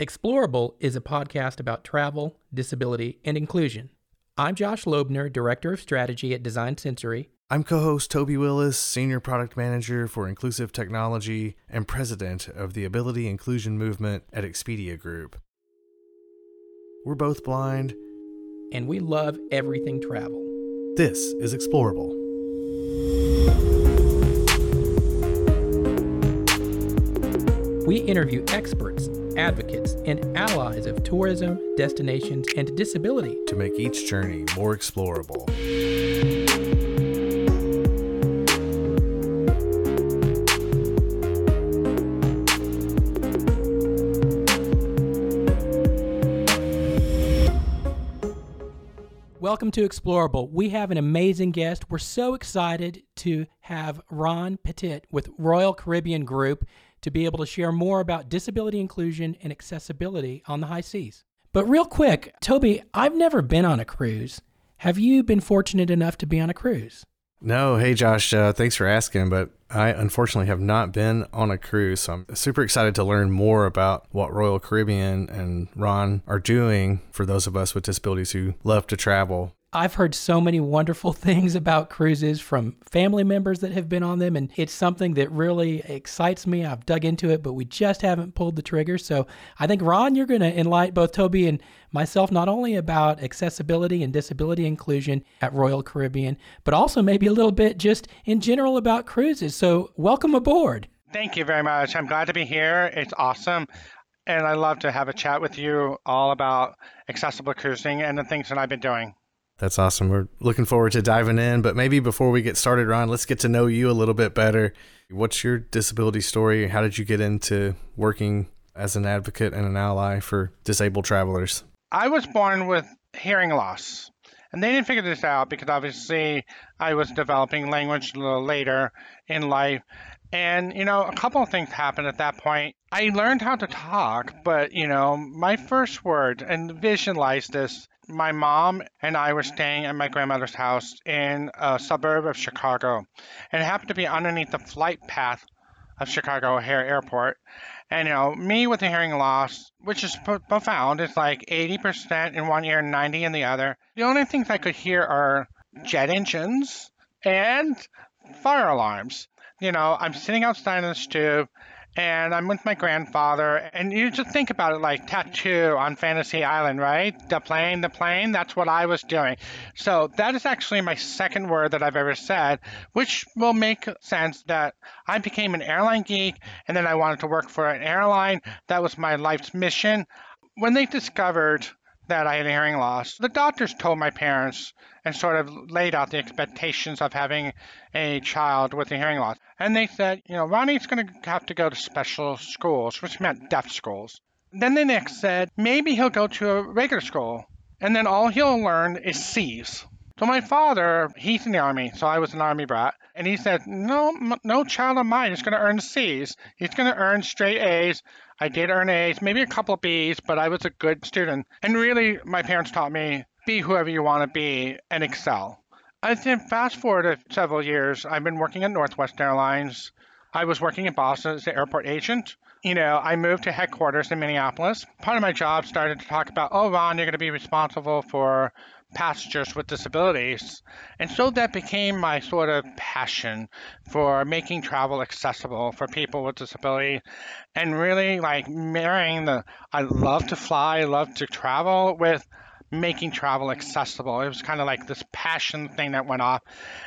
Explorable is a podcast about travel, disability, and inclusion. I'm Josh Loebner, Director of Strategy at Design Sensory. I'm co host Toby Willis, Senior Product Manager for Inclusive Technology and President of the Ability Inclusion Movement at Expedia Group. We're both blind, and we love everything travel. This is Explorable. We interview experts, advocates, and allies of tourism, destinations, and disability to make each journey more explorable. Welcome to Explorable. We have an amazing guest. We're so excited to have Ron Petit with Royal Caribbean Group to be able to share more about disability inclusion and accessibility on the high seas. But real quick, Toby, I've never been on a cruise. Have you been fortunate enough to be on a cruise? No, hey Josh, uh, thanks for asking, but I unfortunately have not been on a cruise. So I'm super excited to learn more about what Royal Caribbean and Ron are doing for those of us with disabilities who love to travel. I've heard so many wonderful things about cruises from family members that have been on them, and it's something that really excites me. I've dug into it, but we just haven't pulled the trigger. So I think, Ron, you're going to enlighten both Toby and myself not only about accessibility and disability inclusion at Royal Caribbean, but also maybe a little bit just in general about cruises. So welcome aboard. Thank you very much. I'm glad to be here. It's awesome. And I love to have a chat with you all about accessible cruising and the things that I've been doing. That's awesome. We're looking forward to diving in. But maybe before we get started, Ron, let's get to know you a little bit better. What's your disability story? How did you get into working as an advocate and an ally for disabled travelers? I was born with hearing loss. And they didn't figure this out because obviously I was developing language a little later in life. And, you know, a couple of things happened at that point. I learned how to talk, but, you know, my first word, and visualize this, my mom and I were staying at my grandmother's house in a suburb of Chicago, and it happened to be underneath the flight path of Chicago O'Hare Airport. And you know, me with a hearing loss, which is profound, it's like 80% in one ear, and 90 in the other. The only things I could hear are jet engines and fire alarms. You know, I'm sitting outside in the stoop and I'm with my grandfather. And you just think about it like tattoo on Fantasy Island, right? The plane, the plane, that's what I was doing. So that is actually my second word that I've ever said, which will make sense that I became an airline geek and then I wanted to work for an airline. That was my life's mission. When they discovered that I had hearing loss. The doctors told my parents and sort of laid out the expectations of having a child with a hearing loss. And they said, you know, Ronnie's going to have to go to special schools, which meant deaf schools. Then they next said, maybe he'll go to a regular school. And then all he'll learn is C's. So my father, he's in the army, so I was an army brat, and he said, "No, no child of mine is going to earn C's. He's going to earn straight A's. I did earn A's, maybe a couple of B's, but I was a good student. And really, my parents taught me be whoever you want to be and excel. I think fast forward several years, I've been working at Northwest Airlines. I was working in Boston as an airport agent. You know, I moved to headquarters in Minneapolis. Part of my job started to talk about, oh, Ron, you're going to be responsible for passengers with disabilities. And so that became my sort of passion for making travel accessible for people with disability and really like marrying the I love to fly, I love to travel with making travel accessible. It was kind of like this passion thing that went off.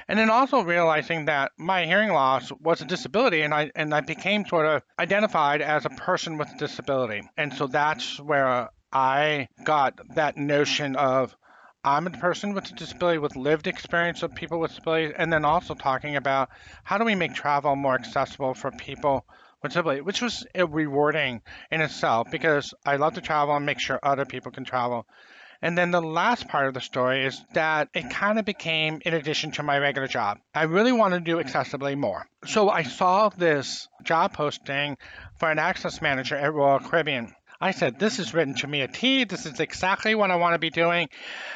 And then also realizing that my hearing loss was a disability and I and I became sort of identified as a person with a disability. And so that's where I got that notion of I'm a person with a disability with lived experience of people with disabilities, and then also talking about how do we make travel more accessible for people with disability, which was uh, rewarding in itself because I love to travel and make sure other people can travel. And then the last part of the story is that it kind of became in addition to my regular job. I really wanted to do accessibility more. So I saw this job posting for an access manager at Royal Caribbean. I said, This is written to me a T. This is exactly what I want to be doing.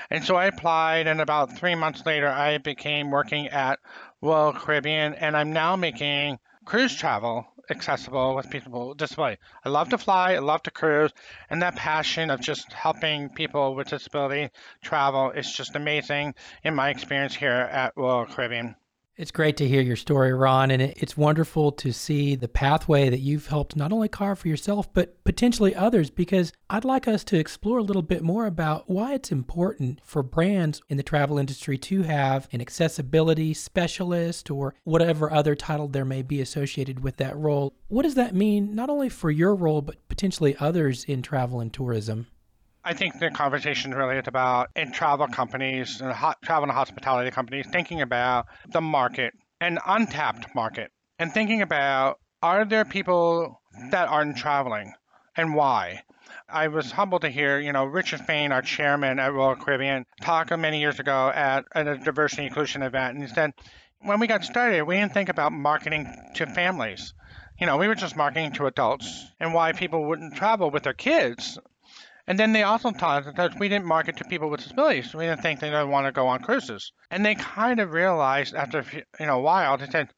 And so I applied, and about three months later, I became working at Royal Caribbean, and I'm now making cruise travel accessible with people with disability. I love to fly, I love to cruise, and that passion of just helping people with disability travel is just amazing in my experience here at Royal Caribbean. It's great to hear your story, Ron, and it's wonderful to see the pathway that you've helped not only carve for yourself, but potentially others, because I'd like us to explore a little bit more about why it's important for brands in the travel industry to have an accessibility specialist or whatever other title there may be associated with that role. What does that mean, not only for your role, but potentially others in travel and tourism? I think the conversation really is about in travel companies and hot, travel and hospitality companies thinking about the market, an untapped market, and thinking about are there people that aren't traveling and why? I was humbled to hear, you know, Richard Fain, our chairman at Royal Caribbean, talk many years ago at, at a diversity inclusion event, and he said, when we got started, we didn't think about marketing to families. You know, we were just marketing to adults and why people wouldn't travel with their kids and then they also taught us that we didn't market to people with disabilities. We didn't think they would want to go on cruises. And they kind of realized after you know a while, they said,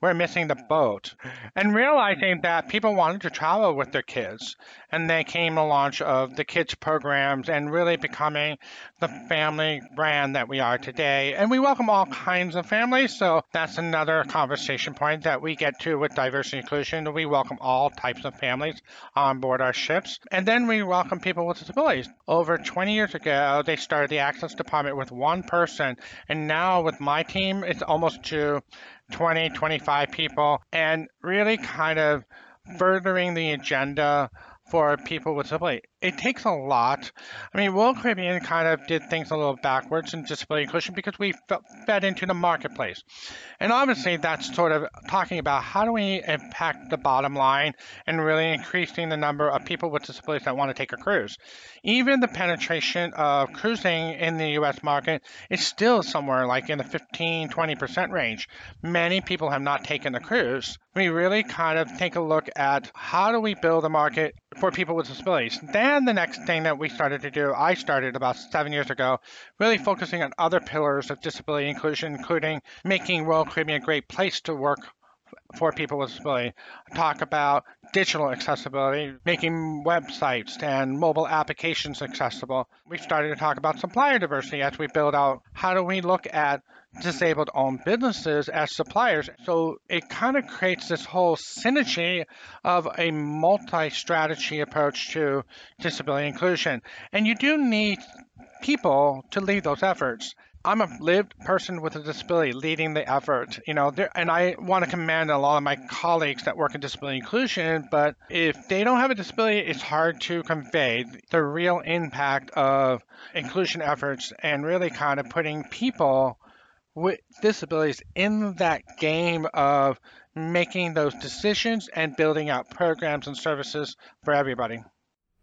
we're missing the boat. And realizing that people wanted to travel with their kids. And they came the launch of the kids programs and really becoming the family brand that we are today. And we welcome all kinds of families. So that's another conversation point that we get to with diversity and inclusion. We welcome all types of families on board our ships. And then we welcome people with disabilities. Over 20 years ago, they started the access department with one person. And now with my team, it's almost to 20, 25 people, and really kind of furthering the agenda for people with disability it takes a lot. I mean, Royal Caribbean kind of did things a little backwards in disability inclusion because we fed into the marketplace. And obviously, that's sort of talking about how do we impact the bottom line and really increasing the number of people with disabilities that want to take a cruise. Even the penetration of cruising in the US market is still somewhere like in the 15, 20% range. Many people have not taken a cruise. We really kind of take a look at how do we build a market for people with disabilities. Then and the next thing that we started to do, I started about seven years ago, really focusing on other pillars of disability inclusion, including making Royal Caribbean a great place to work for people with disability. Talk about digital accessibility, making websites and mobile applications accessible. We've started to talk about supplier diversity as we build out how do we look at disabled owned businesses as suppliers. So it kind of creates this whole synergy of a multi strategy approach to disability inclusion. And you do need people to lead those efforts. I'm a lived person with a disability leading the effort, you know, and I want to commend a lot of my colleagues that work in disability inclusion, but if they don't have a disability, it's hard to convey the real impact of inclusion efforts and really kind of putting people with disabilities in that game of making those decisions and building out programs and services for everybody.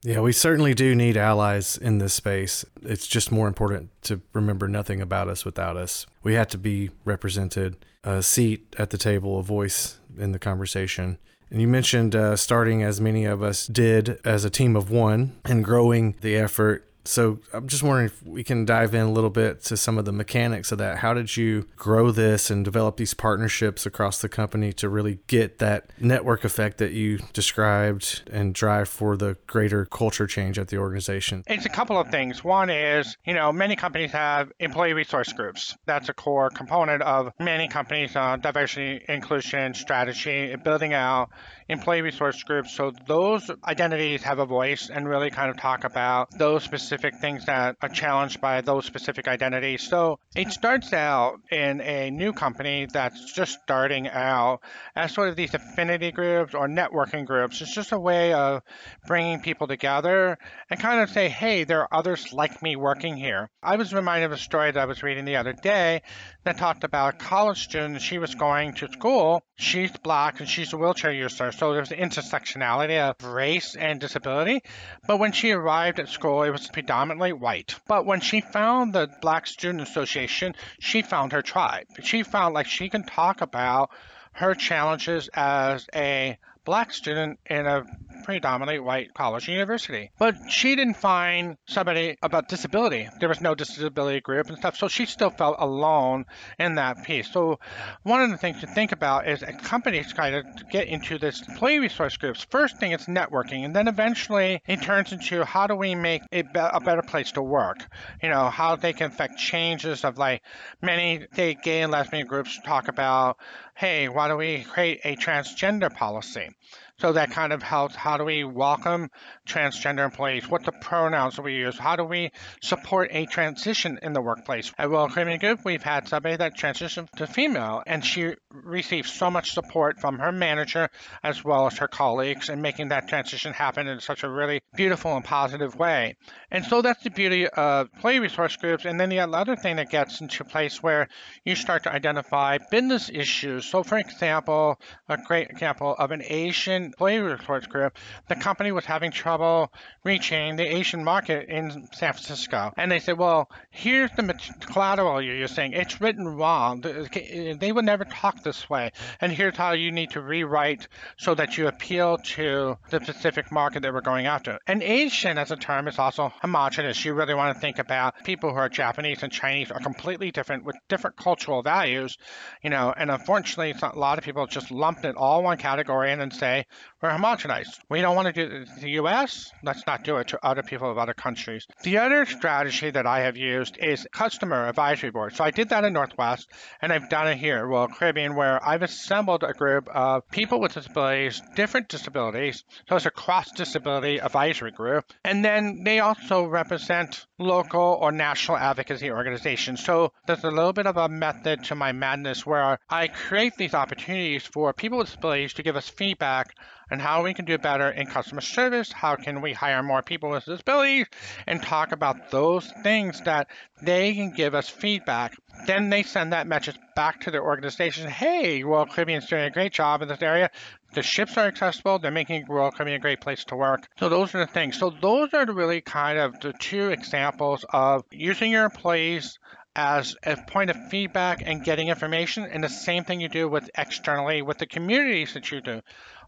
Yeah, we certainly do need allies in this space. It's just more important to remember nothing about us without us. We have to be represented, a seat at the table, a voice in the conversation. And you mentioned uh, starting as many of us did as a team of one and growing the effort so I'm just wondering if we can dive in a little bit to some of the mechanics of that. How did you grow this and develop these partnerships across the company to really get that network effect that you described and drive for the greater culture change at the organization? It's a couple of things. One is, you know, many companies have employee resource groups. That's a core component of many companies' uh, diversity, inclusion strategy, building out employee resource groups. So those identities have a voice and really kind of talk about those specific things that are challenged by those specific identities. So it starts out in a new company that's just starting out as sort of these affinity groups or networking groups. It's just a way of bringing people together and kind of say, hey, there are others like me working here. I was reminded of a story that I was reading the other day that talked about a college student. She was going to school. She's black and she's a wheelchair user. So there's the intersectionality of race and disability. But when she arrived at school, it was predominantly white. But when she found the Black Student Association, she found her tribe. She found like she can talk about her challenges as a black student in a predominantly white college university. But she didn't find somebody about disability. There was no disability group and stuff, so she still felt alone in that piece. So one of the things to think about is a company's trying to get into this employee resource groups. First thing, it's networking, and then eventually it turns into how do we make it a better place to work? You know, how they can affect changes of like many gay and lesbian groups talk about, hey, why don't we create a transgender policy? So that kind of helps. How do we welcome transgender employees? What the pronouns do we use? How do we support a transition in the workplace? At Royal Caribbean Group, we've had somebody that transitioned to female, and she received so much support from her manager as well as her colleagues in making that transition happen in such a really beautiful and positive way. And so that's the beauty of employee resource groups. And then the other thing that gets into place where you start to identify business issues. So, for example, a great example of an Asian resource group, the company was having trouble reaching the Asian market in San Francisco. And they said, well, here's the collateral you're using. It's written wrong. They would never talk this way. And here's how you need to rewrite so that you appeal to the specific market that we're going after. And Asian as a term is also homogenous. You really want to think about people who are Japanese and Chinese are completely different with different cultural values, you know, and unfortunately, a lot of people just lump it all one category and then say, we're homogenized. We don't want to do the US, let's not do it to other people of other countries. The other strategy that I have used is customer advisory board. So I did that in Northwest, and I've done it here, well, Caribbean, where I've assembled a group of people with disabilities, different disabilities. So it's a cross disability advisory group. And then they also represent local or national advocacy organizations. So there's a little bit of a method to my madness where I create these opportunities for people with disabilities to give us feedback and how we can do better in customer service, how can we hire more people with disabilities, and talk about those things that they can give us feedback. Then they send that message back to their organization. Hey, Royal Caribbean's doing a great job in this area. The ships are accessible. They're making Royal Caribbean a great place to work. So those are the things. So those are really kind of the two examples of using your employees as a point of feedback and getting information and the same thing you do with externally with the communities that you do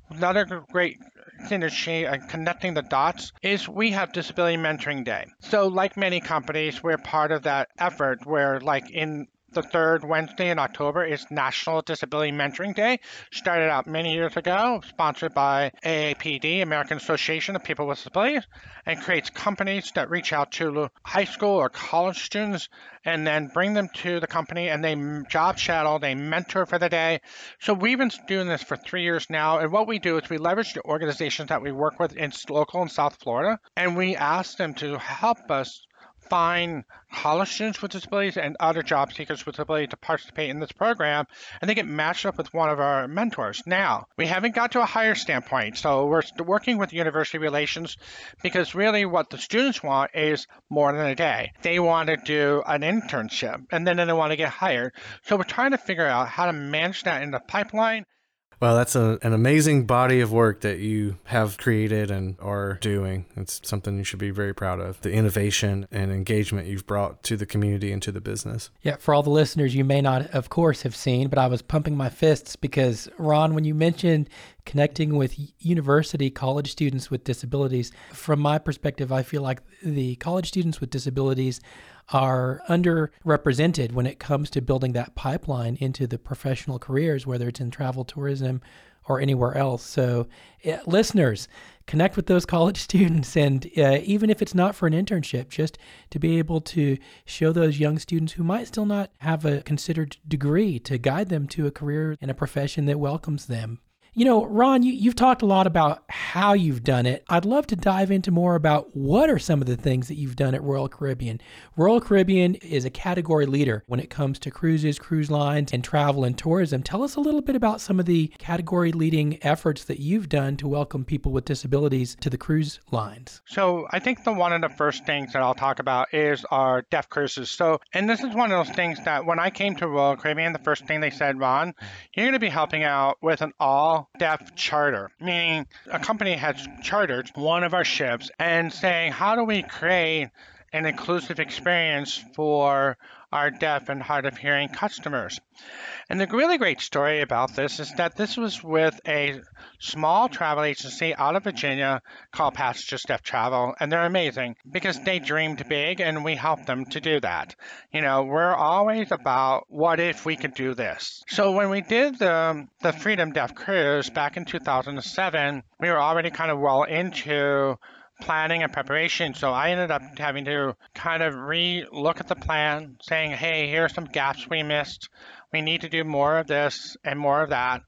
Another great synergy and uh, connecting the dots is we have Disability Mentoring Day. So, like many companies, we're part of that effort where, like in the third Wednesday in October is National Disability Mentoring Day. Started out many years ago, sponsored by AAPD, American Association of People with Disabilities, and creates companies that reach out to high school or college students and then bring them to the company and they job shadow, they mentor for the day. So we've been doing this for three years now. And what we do is we leverage the organizations that we work with in local in South Florida and we ask them to help us find college students with disabilities and other job seekers with disabilities to participate in this program, and they get matched up with one of our mentors. Now, we haven't got to a higher standpoint, so we're working with university relations because really what the students want is more than a day. They want to do an internship, and then they want to get hired. So we're trying to figure out how to manage that in the pipeline well, that's a, an amazing body of work that you have created and are doing. It's something you should be very proud of. The innovation and engagement you've brought to the community and to the business. Yeah, for all the listeners, you may not, of course, have seen, but I was pumping my fists because, Ron, when you mentioned connecting with university college students with disabilities, from my perspective, I feel like the college students with disabilities are underrepresented when it comes to building that pipeline into the professional careers, whether it's in travel tourism or anywhere else. So, uh, listeners, connect with those college students. And uh, even if it's not for an internship, just to be able to show those young students who might still not have a considered degree to guide them to a career in a profession that welcomes them. You know, Ron, you, you've talked a lot about how you've done it. I'd love to dive into more about what are some of the things that you've done at Royal Caribbean. Royal Caribbean is a category leader when it comes to cruises, cruise lines, and travel and tourism. Tell us a little bit about some of the category leading efforts that you've done to welcome people with disabilities to the cruise lines. So, I think the one of the first things that I'll talk about is our deaf cruises. So, and this is one of those things that when I came to Royal Caribbean, the first thing they said, Ron, you're going to be helping out with an all deaf charter, meaning a company has chartered one of our ships and saying, how do we create an inclusive experience for our deaf and hard of hearing customers. And the really great story about this is that this was with a small travel agency out of Virginia called Passengers Deaf Travel, and they're amazing because they dreamed big and we helped them to do that. You know, we're always about what if we could do this. So when we did the the Freedom Deaf Cruise back in 2007, we were already kind of well into planning and preparation. So I ended up having to kind of re look at the plan, saying, hey, here are some gaps we missed. We need to do more of this and more of that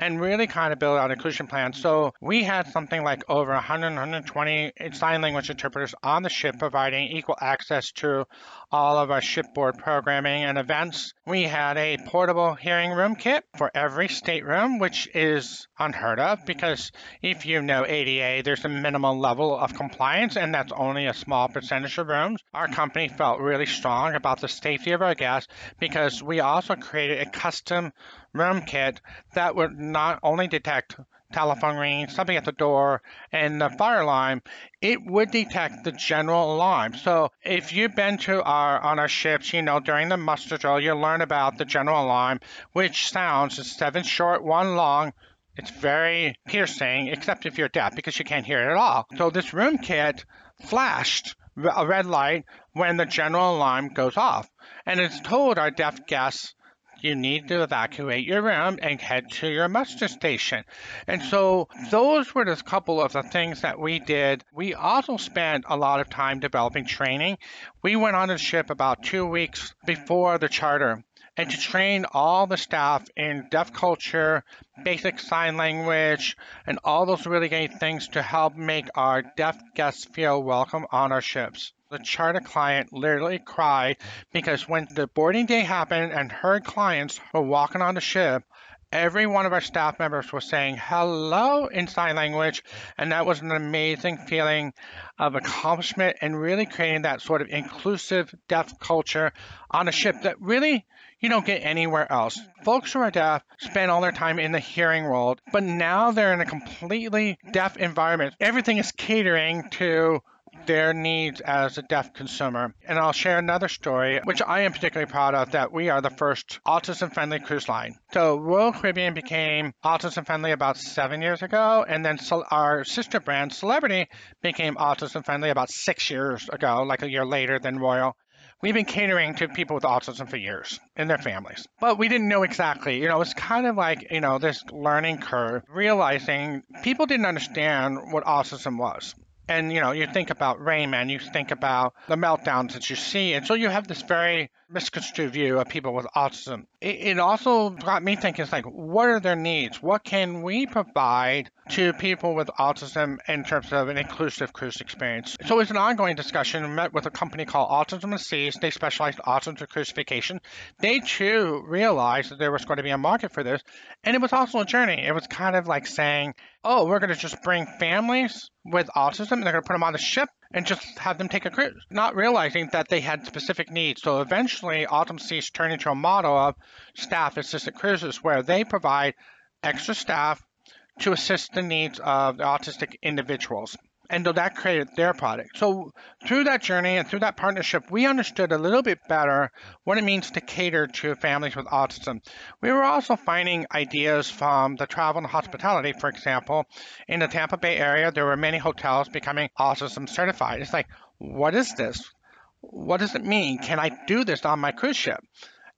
and really kind of build out inclusion plan. So we had something like over 100, 120 sign language interpreters on the ship providing equal access to all of our shipboard programming and events. We had a portable hearing room kit for every stateroom, which is unheard of because if you know ADA, there's a minimal level of compliance, and that's only a small percentage of rooms. Our company felt really strong about the safety of our guests because we also created a custom room kit that would not only detect telephone ringing, something at the door, and the fire alarm, it would detect the general alarm. So if you've been to our on our ships, you know during the muster drill, you learn about the general alarm, which sounds is seven short, one long. It's very piercing, except if you're deaf, because you can't hear it at all. So this room kit flashed a red light when the general alarm goes off, and it's told our deaf guests you need to evacuate your room and head to your muster station. And so those were just a couple of the things that we did. We also spent a lot of time developing training. We went on the ship about two weeks before the charter and to train all the staff in deaf culture, basic sign language, and all those really great things to help make our deaf guests feel welcome on our ships. The charter client literally cried because when the boarding day happened and her clients were walking on the ship, every one of our staff members was saying hello in sign language, and that was an amazing feeling of accomplishment and really creating that sort of inclusive deaf culture on a ship that really you don't get anywhere else. Folks who are deaf spend all their time in the hearing world, but now they're in a completely deaf environment. Everything is catering to their needs as a deaf consumer. And I'll share another story, which I am particularly proud of, that we are the first autism friendly cruise line. So Royal Caribbean became autism friendly about seven years ago, and then our sister brand, Celebrity, became autism friendly about six years ago, like a year later than Royal. We've been catering to people with autism for years and their families, but we didn't know exactly. You know, it's kind of like, you know, this learning curve, realizing people didn't understand what autism was. And you know, you think about Rain Man, you think about the meltdowns that you see, and so you have this very misconstrued view of people with autism. It, it also got me thinking, it's like, what are their needs? What can we provide to people with autism in terms of an inclusive cruise experience? So it's an ongoing discussion. I met with a company called Autism and Seas. They specialize in autism cruisification. They too realized that there was going to be a market for this, and it was also a journey. It was kind of like saying, oh, we're going to just bring families with autism and they're going to put them on the ship and just have them take a cruise, not realizing that they had specific needs. So eventually, Autumn Seas turned into a model of staff assisted cruises where they provide extra staff to assist the needs of the autistic individuals and that created their product. So through that journey and through that partnership, we understood a little bit better what it means to cater to families with autism. We were also finding ideas from the travel and hospitality, for example. In the Tampa Bay area, there were many hotels becoming autism certified. It's like, what is this? What does it mean? Can I do this on my cruise ship?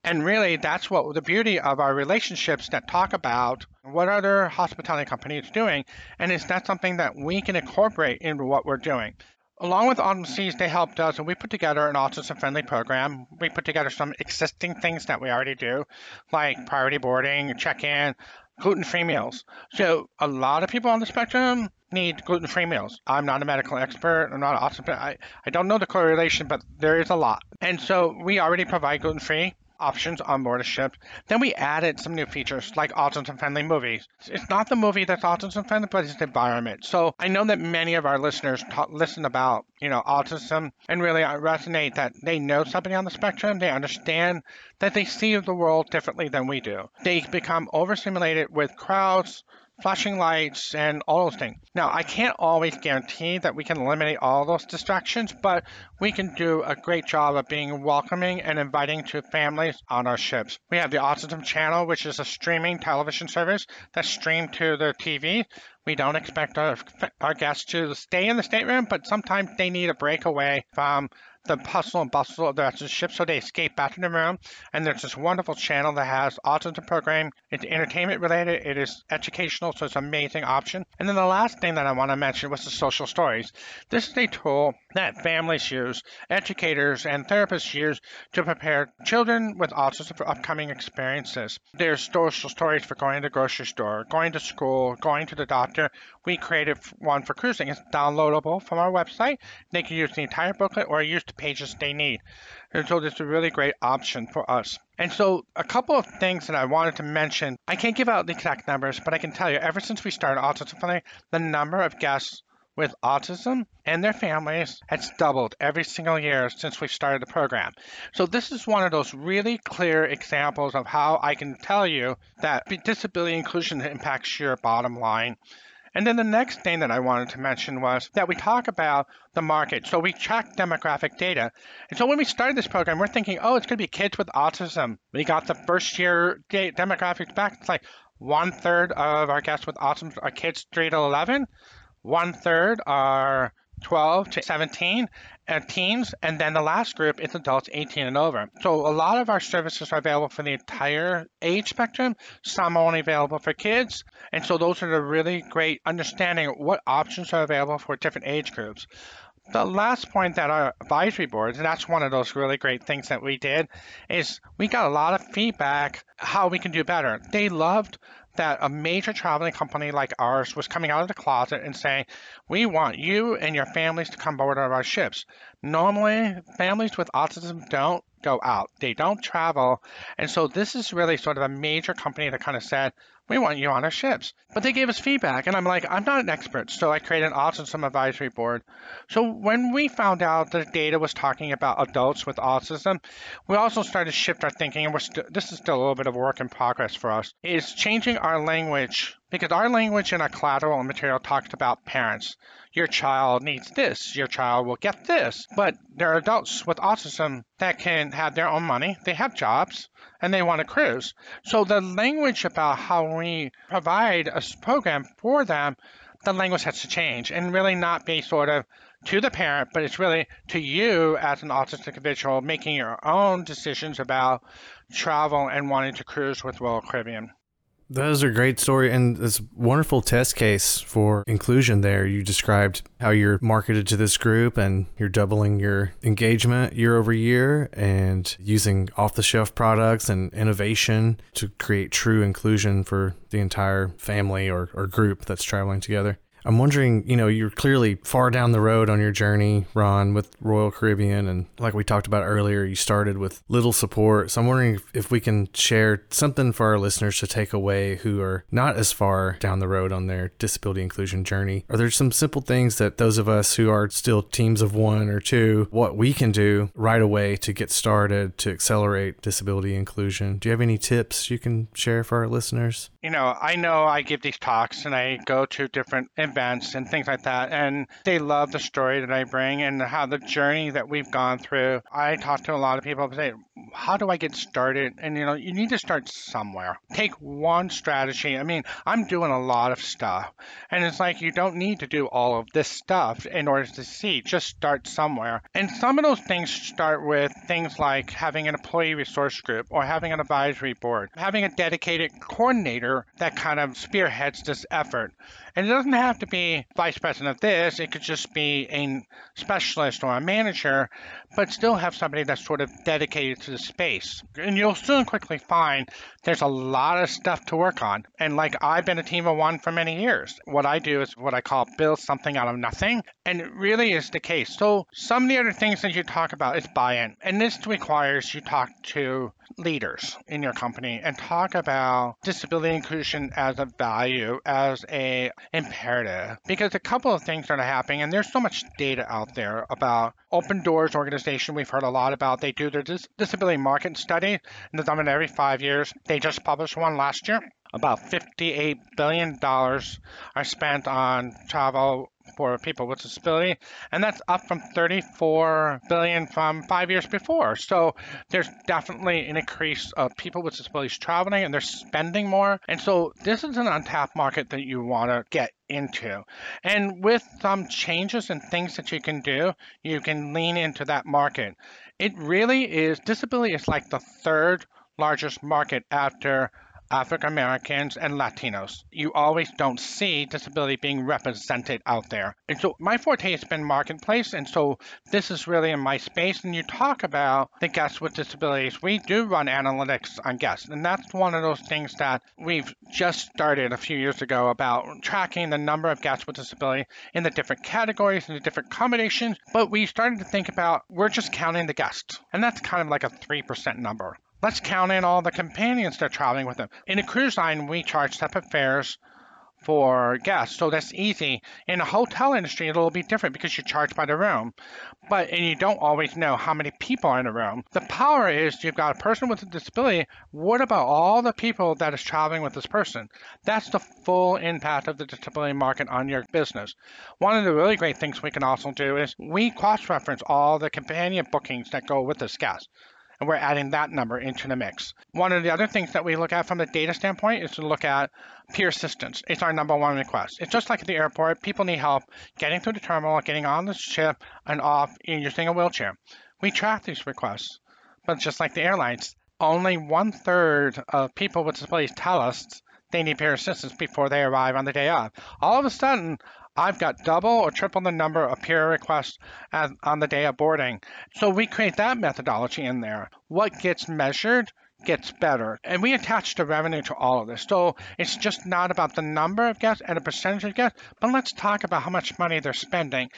And really, that's what the beauty of our relationships that talk about what other hospitality companies doing, and is that something that we can incorporate into what we're doing. Along with Autumn Seas, they helped us, and we put together an autism-friendly program. We put together some existing things that we already do, like priority boarding, check-in, gluten-free meals. So a lot of people on the spectrum need gluten-free meals. I'm not a medical expert. I'm not an autism. I, I don't know the correlation, but there is a lot. And so we already provide gluten-free options on board a ship. Then we added some new features like autism friendly movies. It's not the movie that's autism friendly, but it's the environment. So I know that many of our listeners talk, listen about, you know, autism and really uh, resonate that they know somebody on the spectrum. They understand that they see the world differently than we do. They become overstimulated with crowds, flashing lights, and all those things. Now, I can't always guarantee that we can eliminate all those distractions, but we can do a great job of being welcoming and inviting to families on our ships. We have the Autism Channel, which is a streaming television service that's streamed to the TV. We don't expect our, our guests to stay in the stateroom, but sometimes they need a break away from the hustle and bustle of the rest of the ship, so they escape back to the room. And there's this wonderful channel that has autism program. It's entertainment related. It is educational, so it's an amazing option. And then the last thing that I want to mention was the social stories. This is a tool that families use, educators and therapists use to prepare children with autism for upcoming experiences. There's social stories for going to the grocery store, going to school, going to the doctor. We created one for cruising. It's downloadable from our website. They can use the entire booklet or use the pages they need. And so is a really great option for us. And so a couple of things that I wanted to mention. I can't give out the exact numbers, but I can tell you ever since we started Autism Friendly, the number of guests with autism and their families has doubled every single year since we started the program. So this is one of those really clear examples of how I can tell you that disability inclusion impacts your bottom line. And then the next thing that I wanted to mention was that we talk about the market. So we track demographic data. And so when we started this program, we're thinking, oh, it's going to be kids with autism. We got the first year demographics back. It's like one third of our guests with autism are kids 3 to 11. One third are 12 to 17 uh, teens, and then the last group is adults 18 and over. So a lot of our services are available for the entire age spectrum. Some are only available for kids, and so those are the really great understanding what options are available for different age groups. The last point that our advisory boards, and that's one of those really great things that we did, is we got a lot of feedback how we can do better. They loved that a major traveling company like ours was coming out of the closet and saying, We want you and your families to come aboard our ships. Normally, families with autism don't go out, they don't travel. And so, this is really sort of a major company that kind of said, we want you on our ships. But they gave us feedback, and I'm like, I'm not an expert, so I created an autism advisory board. So when we found out that data was talking about adults with autism, we also started to shift our thinking, and we're st- this is still a little bit of work in progress for us, is changing our language because our language in our collateral material talks about parents. Your child needs this, your child will get this. But there are adults with autism that can have their own money, they have jobs, and they want to cruise. So the language about how we provide a program for them, the language has to change and really not be sort of to the parent, but it's really to you as an autistic individual making your own decisions about travel and wanting to cruise with Royal Caribbean. Those are great story and this wonderful test case for inclusion there. You described how you're marketed to this group and you're doubling your engagement year over year and using off the shelf products and innovation to create true inclusion for the entire family or, or group that's traveling together. I'm wondering, you know, you're clearly far down the road on your journey, Ron, with Royal Caribbean. And like we talked about earlier, you started with little support. So I'm wondering if, if we can share something for our listeners to take away who are not as far down the road on their disability inclusion journey. Are there some simple things that those of us who are still teams of one or two, what we can do right away to get started to accelerate disability inclusion? Do you have any tips you can share for our listeners? You know, I know I give these talks and I go to different events and things like that. And they love the story that I bring and how the journey that we've gone through. I talk to a lot of people and say, How do I get started? And you know, you need to start somewhere. Take one strategy. I mean, I'm doing a lot of stuff. And it's like you don't need to do all of this stuff in order to see. Just start somewhere. And some of those things start with things like having an employee resource group or having an advisory board, having a dedicated coordinator that kind of spearheads this effort. And it doesn't have to be vice president of this, it could just be a specialist or a manager, but still have somebody that's sort of dedicated to the space. And you'll soon quickly find there's a lot of stuff to work on. And like I've been a team of one for many years. What I do is what I call build something out of nothing. And it really is the case. So some of the other things that you talk about is buy-in. And this requires you talk to leaders in your company and talk about disability inclusion as a value, as a imperative. Because a couple of things are happening, and there's so much data out there about Open Doors organization we've heard a lot about. They do their dis- disability market study, and they've done every five years. They just published one last year about $58 billion are spent on travel for people with disability, and that's up from 34 billion from five years before. So there's definitely an increase of people with disabilities traveling, and they're spending more. And so this is an untapped market that you want to get into. And with some changes and things that you can do, you can lean into that market. It really is disability is like the third largest market after African Americans, and Latinos. You always don't see disability being represented out there. And so my forte has been marketplace, and so this is really in my space. And you talk about the guests with disabilities. We do run analytics on guests, and that's one of those things that we've just started a few years ago about tracking the number of guests with disability in the different categories and the different combinations. But we started to think about we're just counting the guests, and that's kind of like a 3% number. Let's count in all the companions that are traveling with them. In a cruise line, we charge separate fares for guests, so that's easy. In the hotel industry, it'll be different because you charge by the room, but and you don't always know how many people are in a room. The power is you've got a person with a disability. What about all the people that is traveling with this person? That's the full impact of the disability market on your business. One of the really great things we can also do is we cross-reference all the companion bookings that go with this guest and we're adding that number into the mix. One of the other things that we look at from the data standpoint is to look at pier assistance. It's our number one request. It's just like at the airport, people need help getting through the terminal, getting on the ship, and off in using a wheelchair. We track these requests, but just like the airlines, only one third of people with disabilities tell us they need pier assistance before they arrive on the day of. All of a sudden, I've got double or triple the number of pier requests as, on the day of boarding. So we create that methodology in there. What gets measured gets better. And we attach the revenue to all of this. So it's just not about the number of guests and the percentage of guests, but let's talk about how much money they're spending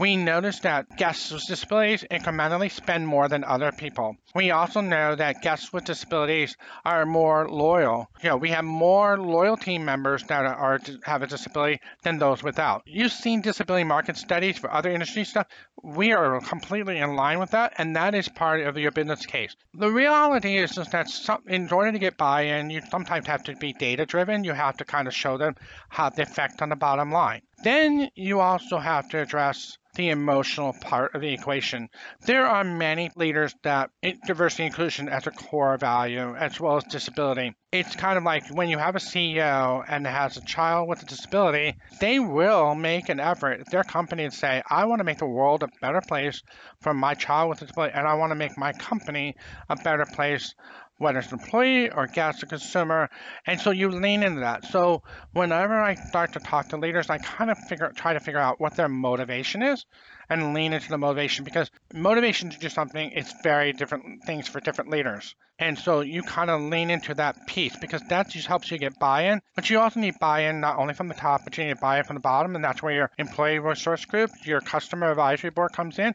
we notice that guests with disabilities incrementally spend more than other people. We also know that guests with disabilities are more loyal. You know, we have more loyal team members that are have a disability than those without. You've seen disability market studies for other industry stuff. We are completely in line with that, and that is part of your business case. The reality is that some, in order to get buy-in, you sometimes have to be data-driven. You have to kind of show them how the effect on the bottom line. Then you also have to address the emotional part of the equation. There are many leaders that diversity and inclusion as a core value, as well as disability. It's kind of like when you have a CEO and has a child with a disability, they will make an effort, at their company, to say, I want to make the world a better place for my child with a disability, and I want to make my company a better place whether it's an employee or guest or consumer. And so you lean into that. So whenever I start to talk to leaders, I kind of figure try to figure out what their motivation is and lean into the motivation because motivation to do something is very different things for different leaders. And so you kind of lean into that piece because that just helps you get buy-in. But you also need buy-in not only from the top, but you need buy-in from the bottom, and that's where your employee resource group, your customer advisory board comes in.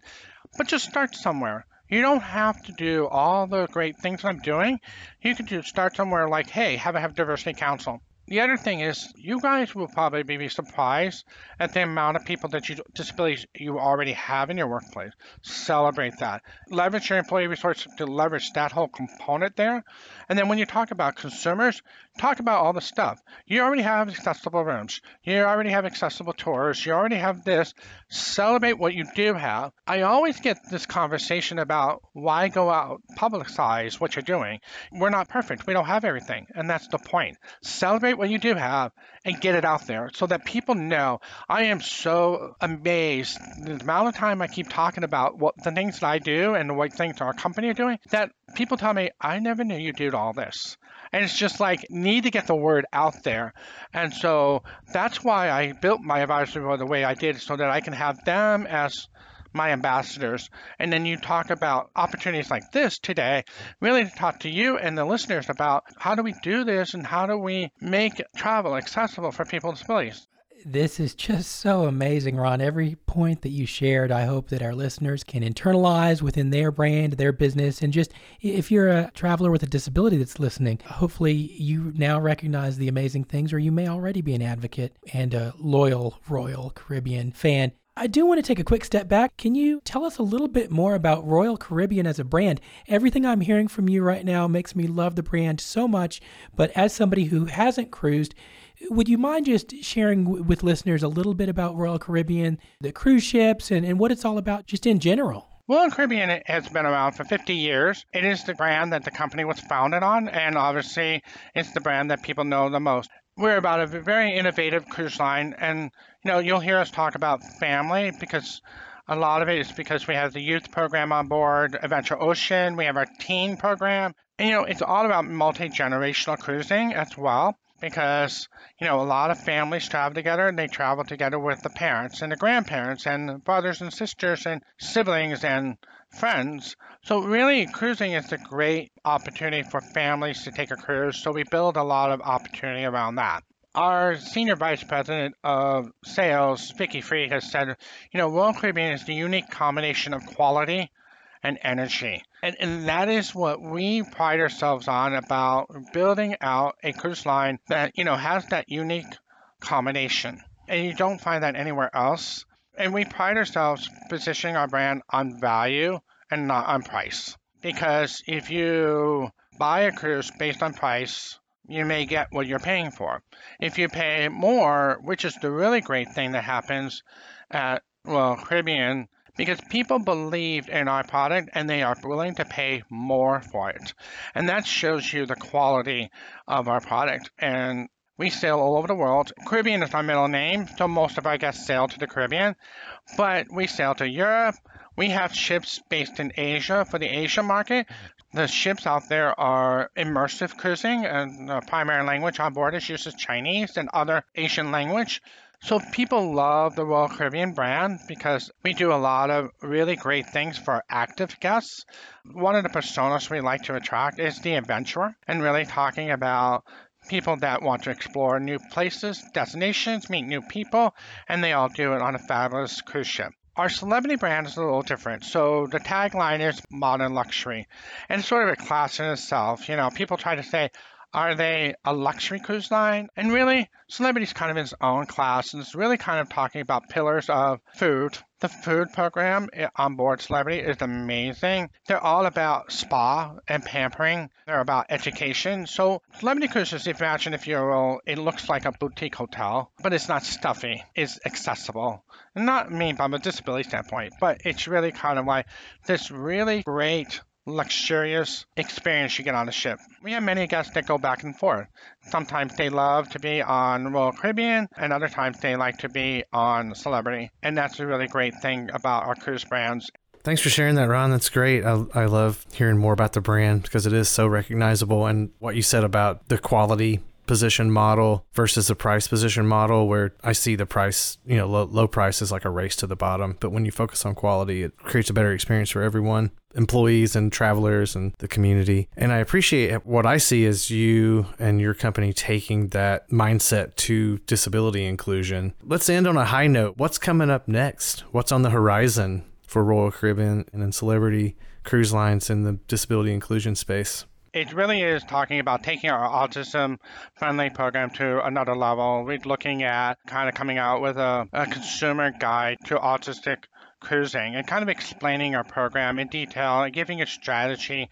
But just start somewhere you don't have to do all the great things I'm doing. You can just start somewhere like, hey, have a have diversity council. The other thing is, you guys will probably be surprised at the amount of people that you disabilities you already have in your workplace. Celebrate that. Leverage your employee resource to leverage that whole component there. And then when you talk about consumers, talk about all the stuff. You already have accessible rooms. You already have accessible tours. You already have this. Celebrate what you do have. I always get this conversation about why go out, publicize what you're doing. We're not perfect. We don't have everything. And that's the point. Celebrate what you do have and get it out there so that people know. I am so amazed the amount of time I keep talking about what the things that I do and the what things our company are doing that people tell me, I never knew you did all this. And it's just like, need to get the word out there. And so that's why I built my advisory board the way I did, so that I can have them as my ambassadors. And then you talk about opportunities like this today, really to talk to you and the listeners about how do we do this and how do we make travel accessible for people with disabilities. This is just so amazing, Ron. Every point that you shared, I hope that our listeners can internalize within their brand, their business, and just if you're a traveler with a disability that's listening, hopefully you now recognize the amazing things, or you may already be an advocate and a loyal Royal Caribbean fan I do want to take a quick step back. Can you tell us a little bit more about Royal Caribbean as a brand? Everything I'm hearing from you right now makes me love the brand so much, but as somebody who hasn't cruised, would you mind just sharing w- with listeners a little bit about Royal Caribbean, the cruise ships, and, and what it's all about just in general? Royal Caribbean has been around for 50 years. It is the brand that the company was founded on, and obviously, it's the brand that people know the most. We're about a very innovative cruise line, and you know, you'll hear us talk about family because a lot of it is because we have the youth program on board, Adventure Ocean, we have our teen program, and you know, it's all about multi generational cruising as well because you know a lot of families travel together and they travel together with the parents and the grandparents and brothers and sisters and siblings and friends so really cruising is a great opportunity for families to take a cruise so we build a lot of opportunity around that our senior vice president of sales, Vicki Freed, has said, you know, Royal Caribbean is the unique combination of quality and energy. And, and that is what we pride ourselves on about building out a cruise line that, you know, has that unique combination. And you don't find that anywhere else. And we pride ourselves positioning our brand on value and not on price. Because if you buy a cruise based on price, you may get what you're paying for. If you pay more, which is the really great thing that happens at Royal Caribbean, because people believe in our product and they are willing to pay more for it. And that shows you the quality of our product. And we sail all over the world. Caribbean is our middle name, so most of our guests sail to the Caribbean. But we sail to Europe. We have ships based in Asia for the Asia market. The ships out there are immersive cruising, and the primary language on board is uses Chinese and other Asian language. So people love the Royal Caribbean brand because we do a lot of really great things for active guests. One of the personas we like to attract is the adventurer and really talking about people that want to explore new places, destinations, meet new people, and they all do it on a fabulous cruise ship. Our celebrity brand is a little different. So the tagline is modern luxury. And it's sort of a class in itself. You know, people try to say, are they a luxury cruise line? And really, Celebrity's kind of in its own class, and it's really kind of talking about pillars of food. The food program on board Celebrity is amazing. They're all about spa and pampering. They're about education. So Celebrity Cruises, imagine if you're, all it looks like a boutique hotel, but it's not stuffy. It's accessible. Not mean from a disability standpoint, but it's really kind of like this really great luxurious experience you get on a ship. We have many guests that go back and forth. Sometimes they love to be on Royal Caribbean, and other times they like to be on Celebrity. And that's a really great thing about our cruise brands. Thanks for sharing that, Ron. That's great. I, I love hearing more about the brand because it is so recognizable. And what you said about the quality position model versus the price position model where I see the price, you know, low, low price is like a race to the bottom. But when you focus on quality, it creates a better experience for everyone, employees and travelers and the community. And I appreciate what I see as you and your company taking that mindset to disability inclusion. Let's end on a high note. What's coming up next? What's on the horizon for Royal Caribbean and then Celebrity Cruise Lines in the disability inclusion space? It really is talking about taking our autism friendly program to another level. We're looking at kind of coming out with a, a consumer guide to autistic cruising and kind of explaining our program in detail and giving a strategy,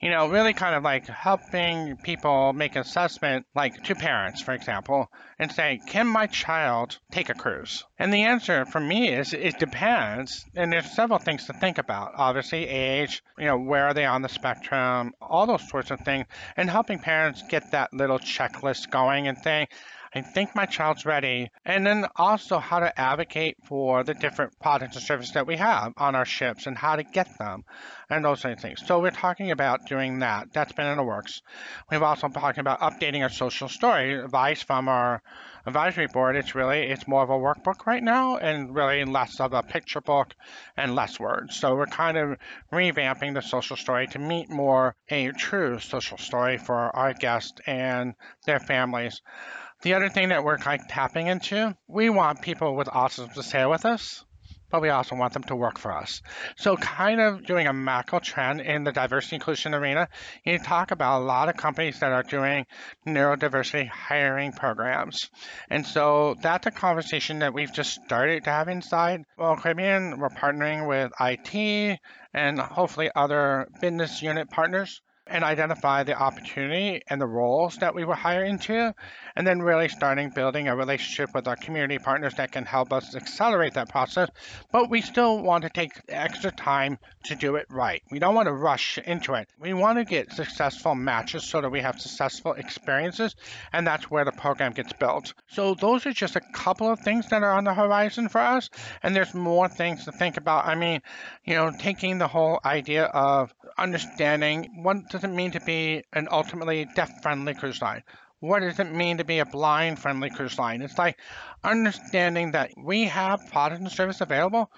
you know, really kind of like helping people make assessment, like to parents, for example, and say, can my child take a cruise? And the answer for me is it depends. And there's several things to think about. Obviously, age, you know, where are they on the spectrum, all those sorts of things, and helping parents get that little checklist going and saying, I think my child's ready. And then also how to advocate for the different products and services that we have on our ships and how to get them and those sort of things. So we're talking about doing that. That's been in the works. We've also been talking about updating our social story advice from our advisory board. It's really, it's more of a workbook right now and really less of a picture book and less words. So we're kind of revamping the social story to meet more a true social story for our guests and their families. The other thing that we're kind of tapping into, we want people with autism to sail with us but we also want them to work for us. So, kind of doing a macro trend in the diversity inclusion arena, you talk about a lot of companies that are doing neurodiversity hiring programs. And so, that's a conversation that we've just started to have inside Royal Caribbean. We're partnering with IT and hopefully other business unit partners and identify the opportunity and the roles that we will hire into, and then really starting building a relationship with our community partners that can help us accelerate that process. But we still want to take extra time to do it right. We don't want to rush into it. We want to get successful matches so that we have successful experiences, and that's where the program gets built. So those are just a couple of things that are on the horizon for us, and there's more things to think about. I mean, you know, taking the whole idea of understanding what does it mean to be an ultimately deaf-friendly cruise line? What does it mean to be a blind-friendly cruise line? It's like understanding that we have product and service available,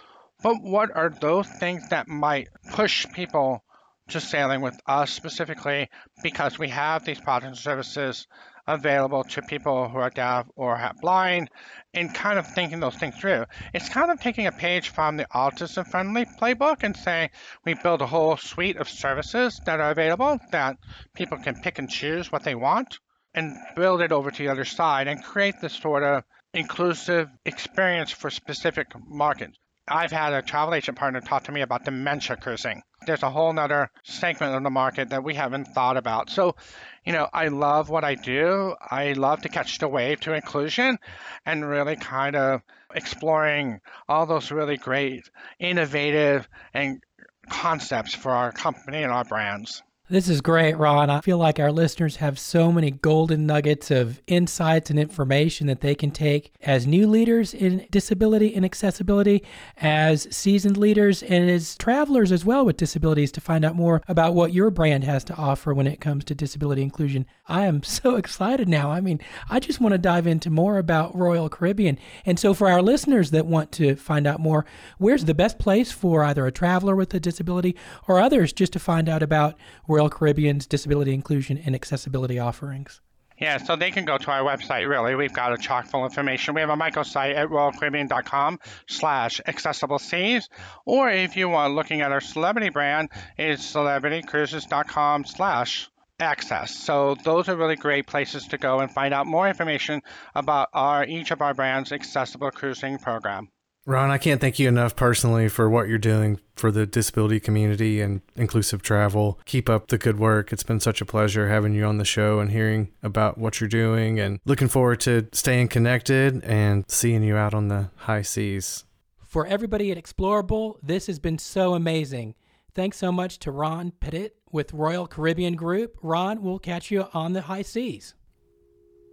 but what are those things that might push people to sailing with us specifically because we have these products and services available to people who are deaf or blind and kind of thinking those things through. It's kind of taking a page from the autism friendly playbook and saying we build a whole suite of services that are available that people can pick and choose what they want and build it over to the other side and create this sort of inclusive experience for specific markets. I've had a travel agent partner talk to me about dementia cruising. There's a whole nother segment of the market that we haven't thought about. So, you know, I love what I do. I love to catch the wave to inclusion and really kind of exploring all those really great, innovative, and concepts for our company and our brands. This is great, Ron. I feel like our listeners have so many golden nuggets of insights and information that they can take as new leaders in disability and accessibility, as seasoned leaders, and as travelers as well with disabilities to find out more about what your brand has to offer when it comes to disability inclusion. I am so excited now. I mean, I just want to dive into more about Royal Caribbean. And so, for our listeners that want to find out more, where's the best place for either a traveler with a disability or others just to find out about Royal Caribbean's disability inclusion and accessibility offerings? Yeah, so they can go to our website, really. We've got a chock full of information. We have a microsite at royalcaribbean.com slash accessible seas. Or if you are looking at our celebrity brand, it's celebritycruises.com slash access. So those are really great places to go and find out more information about our each of our brands' accessible cruising program. Ron, I can't thank you enough personally for what you're doing for the disability community and inclusive travel. Keep up the good work. It's been such a pleasure having you on the show and hearing about what you're doing and looking forward to staying connected and seeing you out on the high seas. For everybody at Explorable, this has been so amazing. Thanks so much to Ron Pettit with Royal Caribbean Group. Ron, we'll catch you on the high seas.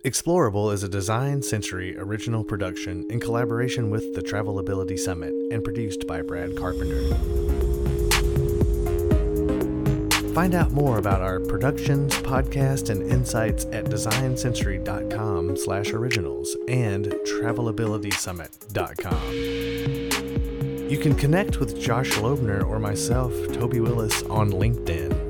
Explorable is a Design Century original production in collaboration with the Travelability Summit and produced by Brad Carpenter. Find out more about our productions, podcast, and insights at designcentury.com slash originals and travelabilitysummit.com. You can connect with Josh Loebner or myself, Toby Willis, on LinkedIn